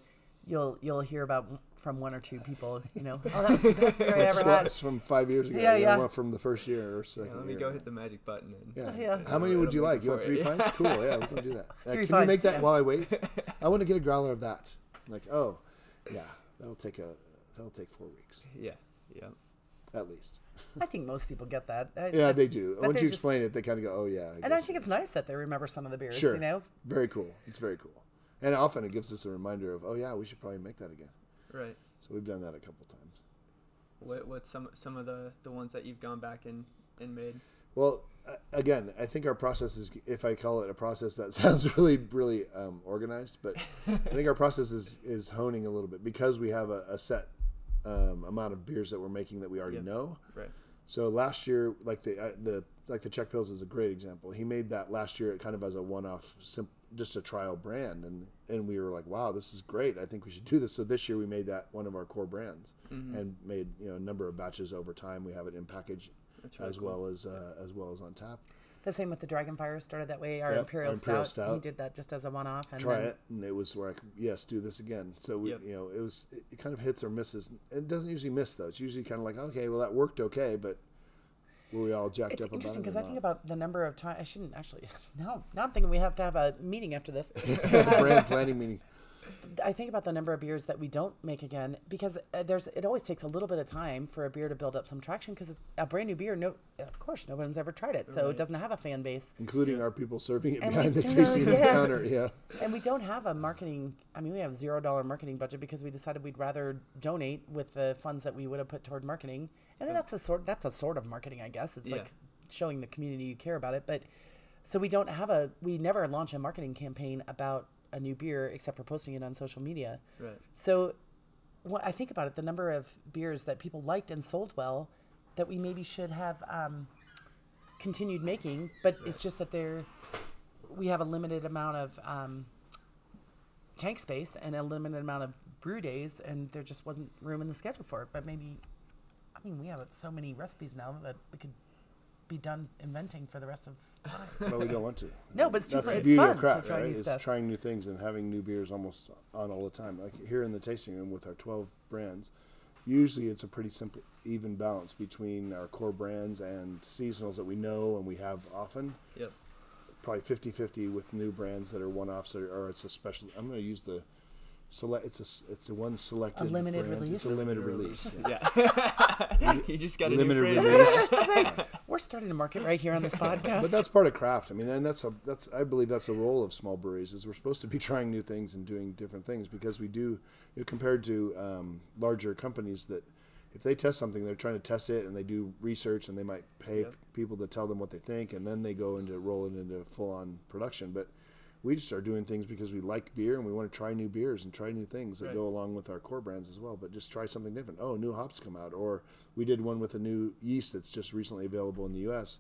you'll you'll hear about from one or two people. You know, oh, that was the best beer I ever had. From five years ago. Yeah, Yeah, yeah. From the first year or Yeah, second let me year. go hit the magic button. And, Yeah. Yeah. How many It'll- would you like? You want three you. pints? Cool. Yeah, we can do that. [laughs] Uh, Three can you make that yeah. while I wait? [laughs] I want to get a growler of that. I'm like, oh, yeah, that'll take a that'll take four weeks Yeah, yeah. at least. I think most people get that. I- Yeah, I- they do. but Once they you just- explain it, they kind of go, oh yeah. And I guess. think it's nice that they remember some of the beers. Sure. You know, very cool. It's very cool, and often it gives us a reminder of, oh yeah, we should probably make that again. Right. So we've done that a couple times. What what's some some of the the ones that you've gone back and and made? Well, uh, again, I think our process is, if I call it a process, that [laughs] sounds really, really um, organized. But I think our process is, is honing a little bit because we have a, a set um, amount of beers that we're making that we already Yep. know. Right. So last year, like the uh, the like the Czech Pills is a great example. He made that last year kind of as a one-off, just a trial brand, and and we were like, wow, this is great. I think we should do this. So this year we made that one of our core brands, and made you know a number of batches over time. We have it in package really as cool. well as uh, as well as on tap. The same with the Dragonfire started that way. Our Yep, Imperial, our Imperial Stout, Stout. he did that just as a one-off. And try then, it and it was like yes do this again so we Yep. you know it was it, it kind of hits or misses it doesn't usually miss though it's usually kind of like okay well that worked okay but were we all jacked It's up interesting because I think about the number of times. I shouldn't actually. [laughs] No, now I'm thinking we have to have a meeting after this. [laughs] brand planning meeting I think about the number of beers that we don't make again because uh, there's it always takes a little bit of time for a beer to build up some traction because a brand new beer, no, of course, no one's ever tried it, so Right. it doesn't have a fan base, including our people serving it And behind the tasting [laughs] room yeah. counter yeah and we don't have a marketing. I mean, we have zero dollar marketing budget because we decided we'd rather donate with the funds that we would have put toward marketing, and that's a sort that's a sort of marketing, I guess. It's Yeah. like showing the community you care about it, but so we don't have a we never launch a marketing campaign about a new beer except for posting it on social media. Right. So, when I think about it, the number of beers that people liked and sold well, that we maybe should have um, continued making, but it's just that they're we have a limited amount of um, tank space and a limited amount of brew days, and there just wasn't room in the schedule for it. But maybe, I mean, we have so many recipes now that we could be done inventing for the rest of time. [laughs] but we don't want to No, but it's too that's fun- the it's beauty fun of to craft try right new is stuff. trying new things and having new beers almost on all the time like here in the tasting room with our 12 brands usually it's a pretty simple even balance between our core brands and seasonals that we know and we have often Yep. probably 50-50 with new brands that are one-offs or, or it's a special i'm going to use the select it's a s- it's a one selected limited brand. it's a release? limited release [laughs] yeah. Yeah. [laughs] you just got a limited new phrase. release [laughs] We're starting to market right here on this podcast. but that's part of craft i mean and that's a that's i believe that's the role of small breweries is we're supposed to be trying new things and doing different things because we do you know, compared to um, larger companies that if they test something they're trying to test it and they do research and they might pay Yep. p- people to tell them what they think and then they go into roll it into full-on production but we just are doing things because we like beer and we want to try new beers and try new things that Right. go along with our core brands as well but just try something different oh new hops come out or we did one with a new yeast that's just recently available in the us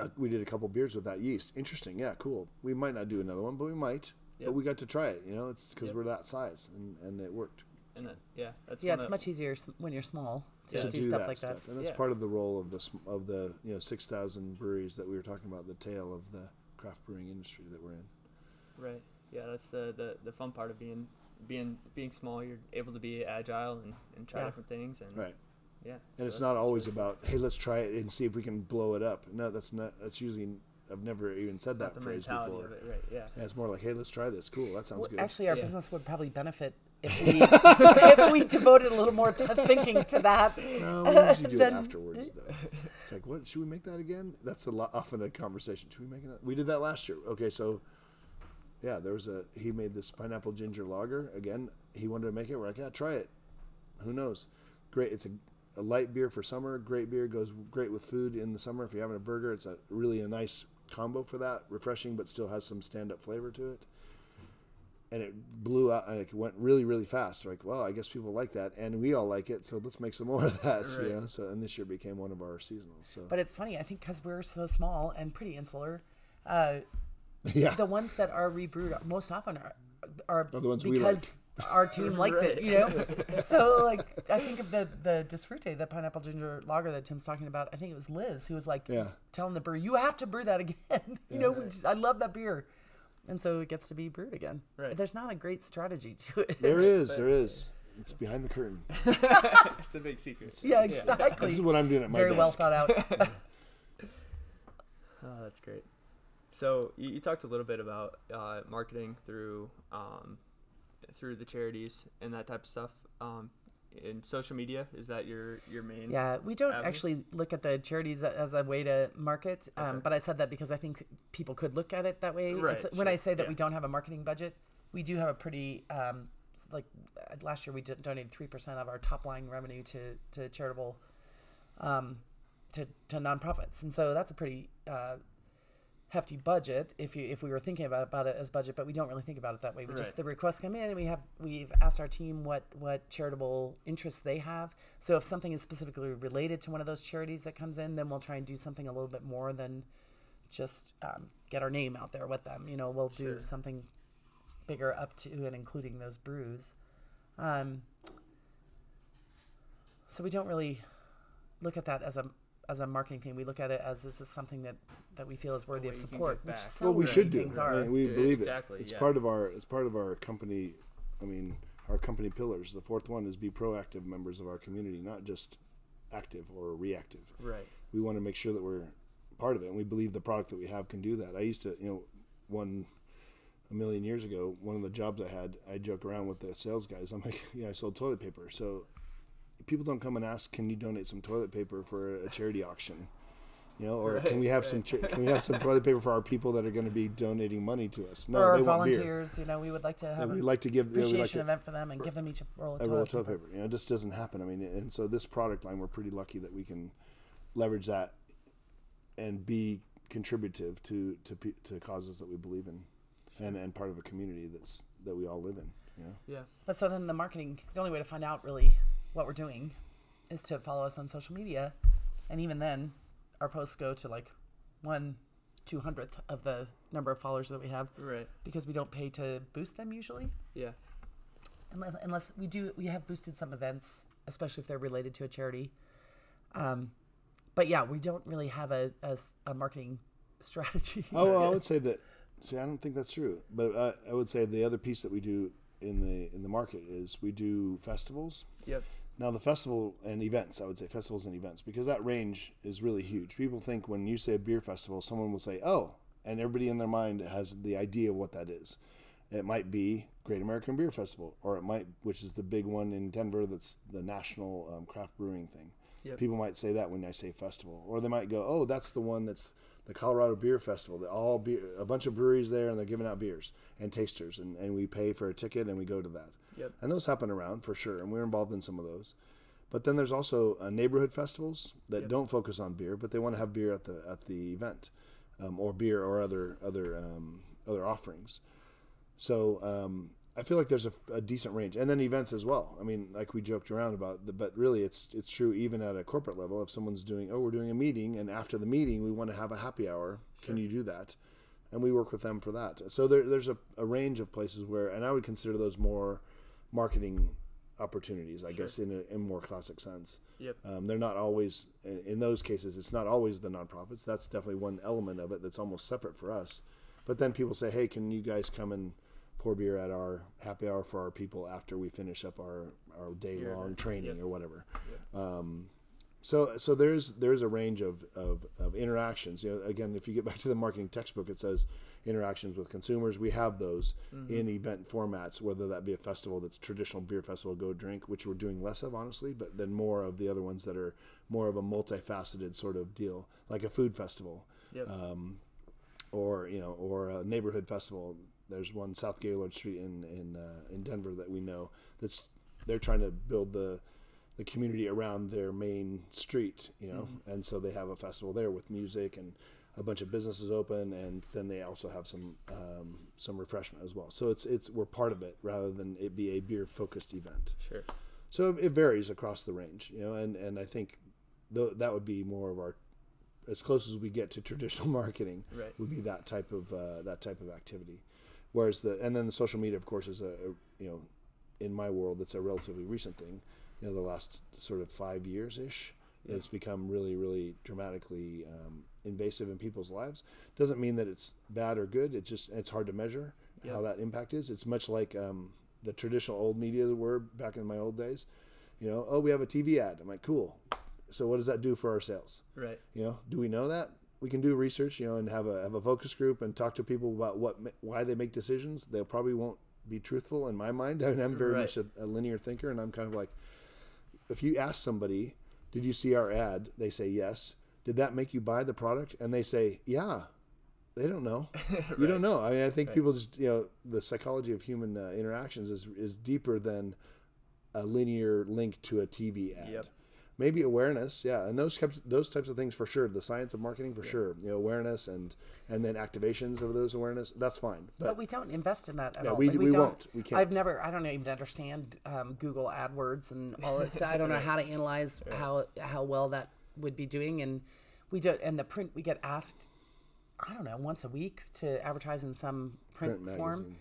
uh, we did a couple beers with that yeast. Interesting, yeah, cool. We might not do another one, but we might. Yep. But we got to try it. You know, it's because Yep. we're that size, and, and it worked And that, yeah, that's yeah, it's of- much easier when you're small to Yeah. to do, do, stuff that like stuff. that. And that's Yeah. part of the role of the of the you know six thousand breweries that we were talking about, the tail of the craft brewing industry that we're in. Right. Yeah, that's the, the the fun part of being being being small. You're able to be agile and, and try Yeah. different things and Right. yeah. And so it's not always really cool. about hey, let's try it and see if we can blow it up. No, that's not. That's usually I've never even said It's that the phrase before. of it, right? Yeah. Yeah, it's more like, hey, let's try this. Cool, that sounds Well, good. actually, our Yeah. business would probably benefit if [laughs] we if we devoted a little more to thinking to that. no, we usually do it afterwards though. [laughs] Like, what should we make that again? That's a lot, often a conversation. Should we make it? We did that last year. Okay, so yeah, there was a he made this pineapple ginger lager again. He wanted to make it. We're like, yeah, try it. Who knows? Great. It's a, a light beer for summer. Great beer goes great with food in the summer. If you're having a burger, it's a really a nice combo for that. Refreshing, but still has some stand up flavor to it. And it blew out. and It went really, really fast. Like, well, I guess people like that, and we all like it. So let's make some more of that. [laughs] Right. You know. So and this year became one of our seasonals. So But it's funny, I think, because we're so small and pretty insular. Uh, [laughs] yeah. the ones that are rebrewed most often are are, Are the ones because our team likes it, you know. so like I think of the the Disfrute, the pineapple ginger lager that Tim's talking about. I think it was Liz who was like Yeah. telling the brewer, "You have to brew that again." [laughs] you know, I love that beer, and so it gets to be brewed again. Right. There's not a great strategy to [laughs] it. There is. There is. It's behind the curtain. [laughs] It's a big secret. Yeah, exactly. This is what I'm doing at my Very desk. well thought out. [laughs] Oh, that's great. So you, you talked a little bit about uh, marketing through um, through the charities and that type of stuff. Um, in social media, is that your your main? Yeah, we don't avenue? actually look at the charities as a way to market, um, but I said that because I think people could look at it that way. Right, It's- when I say that yeah. we don't have a marketing budget, we do have a pretty um, like uh, last year we donated three percent of our top line revenue to to charitable um, to to nonprofits, and so that's a pretty uh, hefty budget if you if we were thinking about about it as budget, but we don't really think about it that way. We just the requests come in and we have we've asked our team what what charitable interests they have. So if something is specifically related to one of those charities that comes in, then we'll try and do something a little bit more than just um, get our name out there with them. You know, we'll do something bigger up to and including those brews. Um, so we don't really look at that as a as a marketing thing. We look at it as this is something that that we feel is worthy of way you can support, which so well, we should do. things I are. mean, we Yeah, believe exactly, it. It's yeah. part of our. It's part of our company. I mean, our company pillars. The fourth one is be proactive members of our community, not just active or reactive. Right. We want to make sure that we're part of it, and we believe the product that we have can do that. I used to, you know, one a million years ago, one of the jobs I had, I joke around with the sales guys. I'm like, yeah, I sold toilet paper. So people don't come and ask, can you donate some toilet paper for a charity auction? You know, or can we have some cha- can we have some toilet paper for our people that are going to be donating money to us? No, or our they volunteers, you know, we would like to have we like to give know, like appreciation to, event for them and give them each a roll of a toilet, roll of toilet paper. paper. You know, it just doesn't happen. I mean, and so this product line, we're pretty lucky that we can leverage that and be contributive to to to causes that we believe in, and and part of a community that's that we all live in. You know, Yeah. But so then the marketing, the only way to find out really what we're doing is to follow us on social media. And even then, our posts go to like one two hundredth of the number of followers that we have Right. because we don't pay to boost them usually. Yeah. Unless, unless we do, we have boosted some events, especially if they're related to a charity. Um, but yeah, we don't really have a a marketing [laughs] strategy. oh, well, I would say that. See, I don't think that's true, but uh, I would say the other piece that we do in the in the market is we do festivals. Yep. Now the festival and events, I would say festivals and events, because that range is really huge. People think when you say a beer festival, someone will say, "Oh," and everybody in their mind has the idea of what that is. It might be Great American Beer Festival, or it might, which is the big one in Denver, that's the national um, craft brewing thing. Yep. People might say that when I say festival, or they might go, "Oh, that's the one that's the Colorado Beer Festival. That all beer, a bunch of breweries there, and they're giving out beers and tasters, and, and we pay for a ticket and we go to that." Yep. And those happen around for sure, and we're involved in some of those. But then there's also uh, neighborhood festivals that Yep. don't focus on beer, but they want to have beer at the at the event, um, or beer or other other um, other offerings. So um, I feel like there's a, a decent range, and then events as well. I mean, like we joked around about, the, but really it's it's true even at a corporate level. If someone's doing, oh, we're doing a meeting, and after the meeting we want to have a happy hour, can you do that? And we work with them for that. So there, there's a, a range of places where, and I would consider those more marketing opportunities, I guess, in a in more classic sense. Yep. Um, they're not always in, those cases. It's not always the nonprofits. That's definitely one element of it that's almost separate for us. But then people say, "Hey, can you guys come and pour beer at our happy hour for our people after we finish up our our day long training or whatever?" Yep. Um, so so there's there's a range of, of, of interactions. You know, again, if you get back to the marketing textbook, it says interactions with consumers. We have those mm-hmm. in event formats, whether that be a festival that's traditional beer festival, go drink, which we're doing less of, honestly, but then more of the other ones that are more of a multifaceted sort of deal, like a food festival Yep. Um, or you know, or a neighborhood festival. There's one South Gaylord Street in in uh, in Denver that we know that's they're trying to build the the community around their main street, you know, mm-hmm. and so they have a festival there with music and a bunch of businesses open, and then they also have some um, some refreshment as well. So it's it's we're part of it rather than it be a beer focused event. Sure. So it varies across the range, you know, and, and I think th- that would be more of our, as close as we get to traditional [laughs] marketing, Right. would be that type of uh, that type of activity. Whereas the and then the social media, of course, is a, a you know, in my world, it's a relatively recent thing. You know, the last sort of five years ish, it's become really, really dramatically um, invasive in people's lives. Doesn't mean that it's bad or good. It just it's hard to measure Yeah. how that impact is. It's much like um, the traditional old media were back in my old days. You know, oh, we have a TV ad. I'm like, cool. So what does that do for our sales? Right. You know, do we know that? We can do research, you know, and have a have a focus group and talk to people about what why they make decisions. They probably won't be truthful in my mind. [laughs] I mean, I'm very Right. much a, a linear thinker, and I'm kind of like, if you ask somebody, "Did you see our ad?" They say yes. Did that make you buy the product? And they say, "Yeah." They don't know. [laughs] You don't know. I mean, I think people just you know the psychology of human uh, interactions is is deeper than a linear link to a TV ad. Yep. Maybe awareness, yeah, and those types those types of things for sure. The science of marketing for sure. You know, awareness and and then activations of those awareness. That's fine. But, But we don't invest in that at Yeah, all. we- Like, we don't, won't. We can't. I've never. I don't even understand um, Google AdWords and all that stuff. I don't know [laughs] how to analyze how how well that would be doing. And we do. And the print we get asked. I don't know once a week to advertise in some print, Print form. magazine.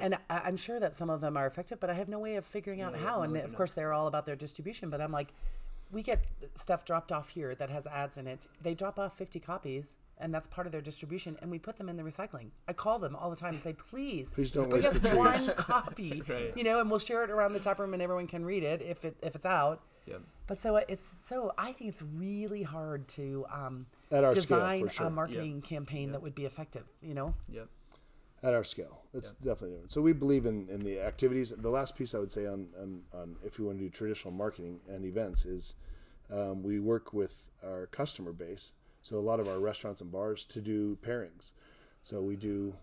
And I, I'm sure that some of them are effective, but I have no way of figuring out how. And of course, they're all about their distribution. But I'm like, we get stuff dropped off here that has ads in it. They drop off 50 copies, and that's part of their distribution. And we put them in the recycling. I call them all the time and say, please, Please don't bring waste us the trees." one [laughs] copy, Right. you know, and we'll share it around the tap room, and everyone can read it if it if it's out. Yep. But so it's so I think it's really hard to um, At our scale, design sure. a marketing campaign that would be effective. You know, Yep. at our scale. It's definitely different. So we believe in, in the activities. The last piece I would say on, on, on if we want to do traditional marketing and events is um, we work with our customer base. So a lot of our restaurants and bars to do pairings. So we do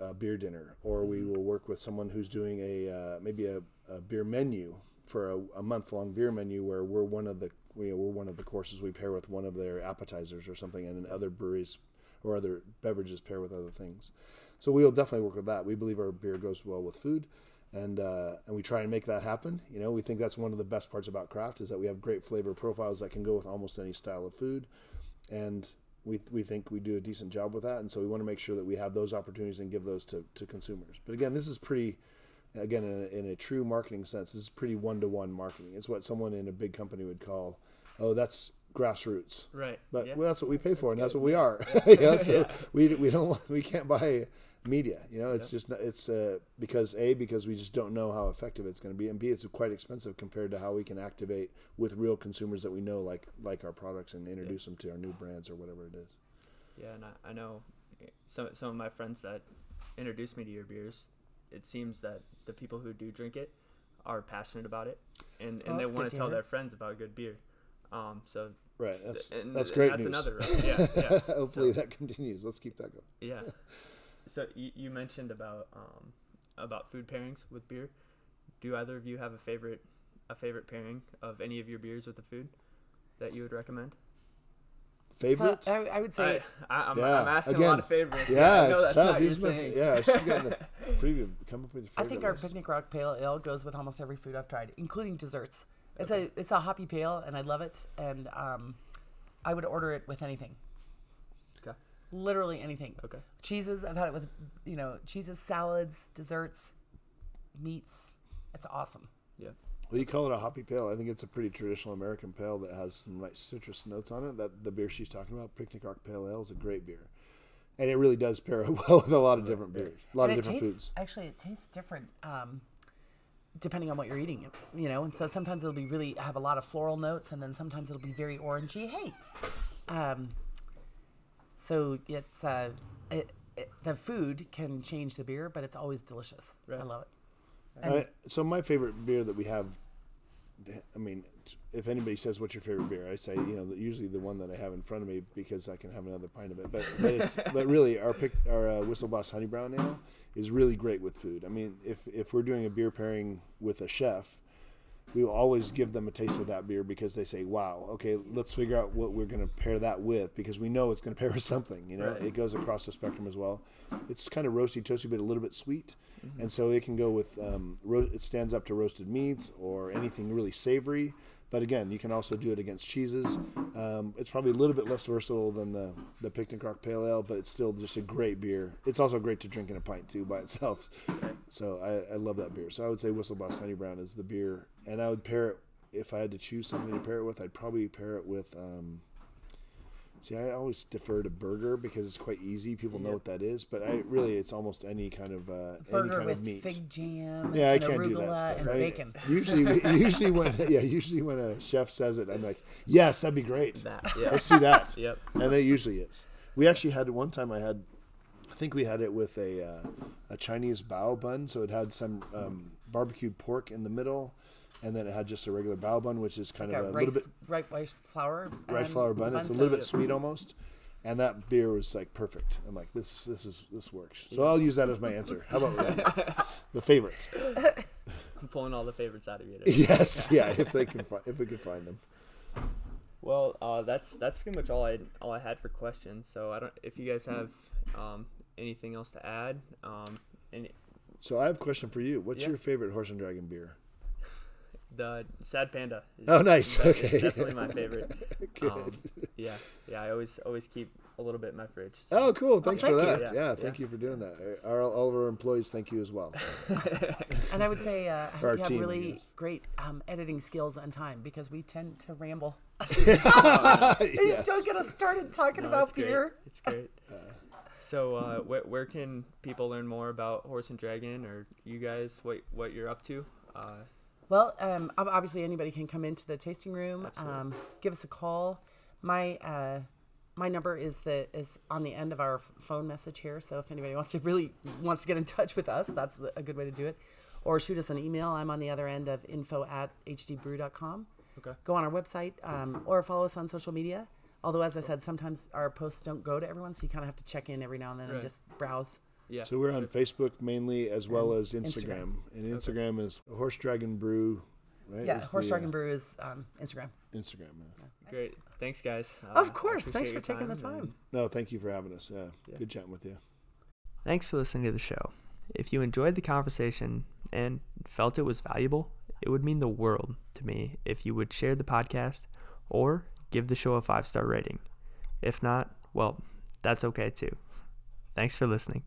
a beer dinner, or we will work with someone who's doing a uh, maybe a, a beer menu for a, a month long beer menu where we're one of the we, we're one of the courses we pair with one of their appetizers or something, and then other breweries or other beverages pair with other things. So we'll definitely work with that. We believe our beer goes well with food, and uh, and we try and make that happen. You know, we think that's one of the best parts about craft is that we have great flavor profiles that can go with almost any style of food, and we, we think we do a decent job with that. And so we want to make sure that we have those opportunities and give those to, to consumers. But again, this is pretty, again, in a, in a true marketing sense, this is pretty one to one marketing. It's what someone in a big company would call, oh, that's grassroots. Right. But yeah. well, that's what we pay for, and that's what we are. [laughs] you know, so Yeah. we we don't want- we can't buy media. You know, it's just it's uh, because a because we just don't know how effective it's going to be, and b it's quite expensive compared to how we can activate with real consumers that we know like like our products and introduce them to our new brands or whatever it is. Yeah, and I, I know some some of my friends that introduced me to your beers. It seems that the people who do drink it are passionate about it, and, Oh, and they want to to tell hear. their friends about good beer. Um, so Right. That's and, that's and great That's news. another route. [laughs] Yeah, yeah, Hopefully So- that continues. Let's keep that going. yeah. [laughs] So you, you mentioned about um, about food pairings with beer. Do either of you have a favorite a favorite pairing of any of your beers with the food that you would recommend? Favorite? So I, I would say I, I, I'm, Yeah, I'm asking a lot of favorites. yeah, I know it's that's tough. not your These my, yeah, I should get in the preview. Come up with your I think our list. picnic rock pale ale goes with almost every food I've tried, including desserts. It's a it's a hoppy pale, and I love it. And um, I would order it with anything, Okay. literally anything. Okay. Cheeses, I've had it with you know cheeses, salads, desserts, meats. It's awesome. Yeah. Well, you call it a hoppy pale. I think it's a pretty traditional American pale that has some nice citrus notes on it. That the beer she's talking about, Picnic Rock Pale Ale, is a great beer, and it really does pair [laughs] well with a lot of different beers, a lot and of different tastes foods. actually it tastes different. Um, depending on what you're eating, you know. And so sometimes it'll be really have a lot of floral notes, and then sometimes it'll be very orangey. Hey, um, so it's uh, it, it, the food can change the beer, but it's always delicious. I love it. I, so my favorite beer that we have, I mean, if anybody says what's your favorite beer, I say you know usually the one that I have in front of me because I can have another pint of it. But but it's [laughs] but really our pick our uh, Whistle Boss Honey Brown Ale is really great with food. I mean, if if we're doing a beer pairing with a chef, we will always give them a taste of that beer because they say, "Wow, okay, let's figure out what we're going to pair that with," because we know it's going [laughs] to pair with something. You know, Right. it goes across the spectrum as well. It's kind of roasty, toasty, but a little bit sweet, and so it can go with. Um, ro- it stands up to roasted meats or anything really savory. But again, you can also do it against cheeses. Um, it's probably a little bit less versatile than the the Picnic Rock Pale Ale, but it's still just a great beer. It's also great to drink in a pint too by itself. So I, I love that beer. So I would say Whistle Boss Honey Brown is the beer, and I would pair it if I had to choose something to pair it with. I'd probably pair it with. Um, see, I always defer to burger because it's quite easy. People know Yep. what that is, but I really it's almost any kind of uh, any kind with of meat. fig jam, Yeah, I can't do that stuff. and I- bacon. Usually, [laughs] [laughs] usually when yeah, usually when a chef says it, I'm like, yes, that'd be great. That. Yeah. Let's do that. [laughs] yep. And it usually is. We actually had one time. I had, I think we had it with a uh, a Chinese bao bun. So it had some um, barbecued pork in the middle, and then it had just a regular bao bun, which is kind Like of a a rice, little bit rice, rice flour, rice flour bun. It's a little bit sweet almost. And that beer was like perfect. I'm like, this this is this works. So I'll use that as my answer. How about [laughs] the favorite? I'm pulling all the favorites out of you. There. Yes, [laughs] yeah. If they can find, if we can find them. Well, uh, that's that's pretty much all I all I had for questions. So I don't if you guys have um, anything else to add. Um, and So I have a question for you. What's Yeah. your favorite horse and dragon beer? The Sad Panda. Is, Oh, nice. is Okay. definitely my favorite. [laughs] Good. Um, yeah, yeah. I always always keep a little bit in my fridge. so- Oh, cool. Thanks thank for that. Yeah, Yeah, yeah. thank you for doing that. Our, all of our employees, thank you as well. [laughs] And I would say uh, Our you have team, I really guess. great um, editing skills and time because we tend to ramble. [laughs] Yes. Don't get us started talking No, about it's great. It's great. So, uh, where, where can people learn more about Horse and Dragon, or you guys, what what you're up to? Uh, Well, um, obviously anybody can come into the tasting room. Um, give us a call. My uh, my number is the is on the end of our phone message here. So if anybody wants to really wants to get in touch with us, that's a good way to do it. Or shoot us an email. I'm on the other end of info at hdbrew.com. Okay. Go on our website um, or follow us on social media. Although, as I said, sometimes our posts don't go to everyone, so you kind of have to check in every now and then and just browse. Yeah. So we're on Facebook mainly as well And as Instagram. Instagram. And Instagram is Horse Dragon Brew, right? Yeah, Is Horse the, Dragon uh, Brew is um, Instagram. Instagram. yeah. Great. Thanks, guys. Uh, Of course. Thanks for your taking the and- time. No, thank you for having us. Yeah, Yeah. good chatting with you. Thanks for listening to the show. If you enjoyed the conversation and felt it was valuable, it would mean the world to me if you would share the podcast or give the show a five star rating. If not, well, that's okay too. Thanks for listening.